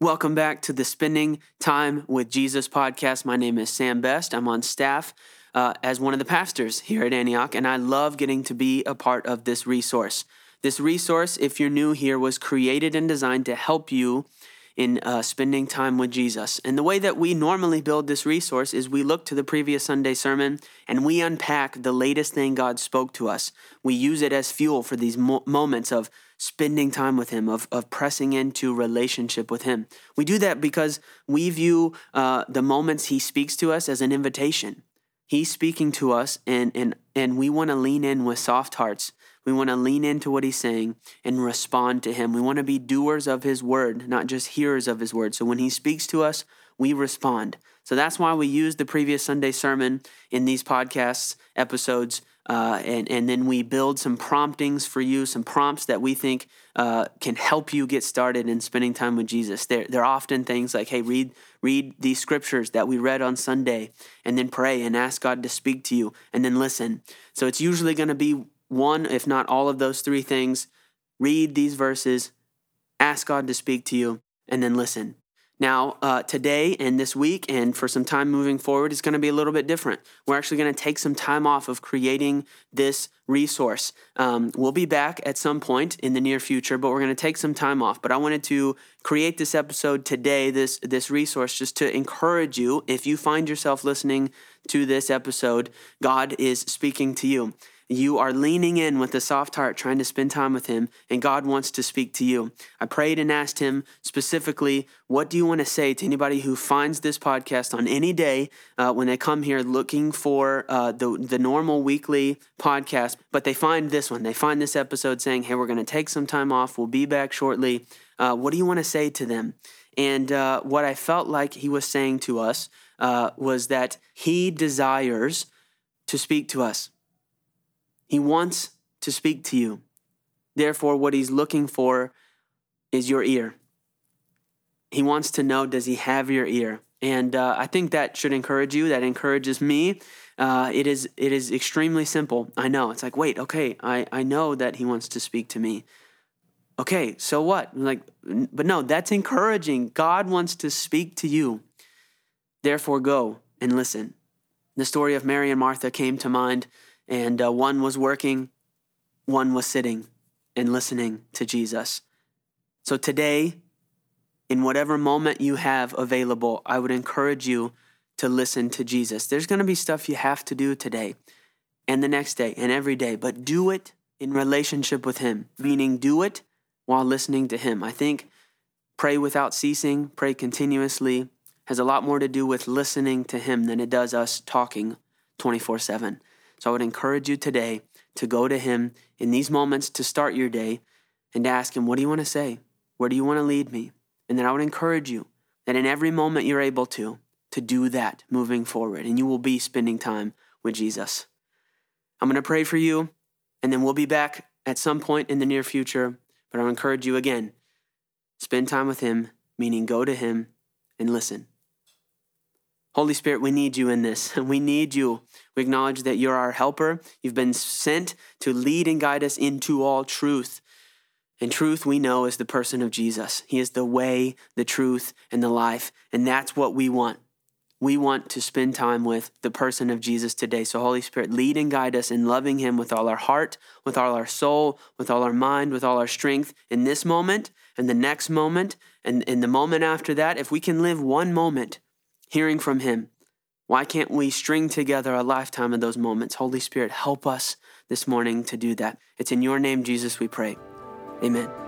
Welcome back to the Spending Time with Jesus podcast. My name is Sam Best. I'm on staff uh, as one of the pastors here at Antioch, and I love getting to be a part of this resource. This resource, if you're new here, was created and designed to help you in uh, spending time with Jesus. And the way that we normally build this resource is we look to the previous Sunday sermon and we unpack the latest thing God spoke to us. We use it as fuel for these mo- moments of spending time with Him, of, of pressing into relationship with Him. We do that because we view uh, the moments He speaks to us as an invitation. He's speaking to us, and, and, and we want to lean in with soft hearts we want to lean into what he's saying and respond to him. We want to be doers of his word, not just hearers of his word. So when he speaks to us, we respond. So that's why we use the previous Sunday sermon in these podcasts episodes. Uh, and, and then we build some promptings for you, some prompts that we think uh, can help you get started in spending time with Jesus. They're, they're often things like, hey, read, read these scriptures that we read on Sunday, and then pray and ask God to speak to you, and then listen. So it's usually going to be one, if not all of those three things, read these verses, ask God to speak to you, and then listen. Now, uh, today and this week, and for some time moving forward, is going to be a little bit different. We're actually going to take some time off of creating this resource. Um, we'll be back at some point in the near future, but we're going to take some time off. But I wanted to create this episode today, this this resource, just to encourage you. If you find yourself listening to this episode, God is speaking to you. You are leaning in with a soft heart, trying to spend time with Him, and God wants to speak to you. I prayed and asked Him specifically, What do you want to say to anybody who finds this podcast on any day uh, when they come here looking for uh, the, the normal weekly podcast, but they find this one? They find this episode saying, Hey, we're going to take some time off. We'll be back shortly. Uh, what do you want to say to them? And uh, what I felt like He was saying to us uh, was that He desires to speak to us. He wants to speak to you. Therefore, what he's looking for is your ear. He wants to know does he have your ear? And uh, I think that should encourage you. That encourages me. Uh, it is it is extremely simple. I know. It's like, wait, okay, I, I know that he wants to speak to me. Okay, so what? Like, but no, that's encouraging. God wants to speak to you. Therefore, go and listen. The story of Mary and Martha came to mind and uh, one was working, one was sitting and listening to Jesus. So today, in whatever moment you have available, I would encourage you to listen to Jesus. There's going to be stuff you have to do today and the next day and every day, but do it in relationship with Him, meaning do it while listening to Him. I think pray without ceasing, pray continuously, has a lot more to do with listening to Him than it does us talking 24 7. So I would encourage you today to go to Him in these moments to start your day and to ask Him, What do you want to say? Where do you want to lead me? And then I would encourage you that in every moment you're able to, to do that moving forward, and you will be spending time with Jesus. I'm going to pray for you, and then we'll be back at some point in the near future. But I'll encourage you again spend time with Him, meaning go to Him and listen. Holy Spirit, we need you in this. We need you. We acknowledge that you're our helper. You've been sent to lead and guide us into all truth. And truth we know is the person of Jesus. He is the way, the truth, and the life. And that's what we want. We want to spend time with the person of Jesus today. So, Holy Spirit, lead and guide us in loving Him with all our heart, with all our soul, with all our mind, with all our strength in this moment and the next moment and in the moment after that. If we can live one moment hearing from Him. Why can't we string together a lifetime of those moments? Holy Spirit, help us this morning to do that. It's in your name, Jesus, we pray. Amen.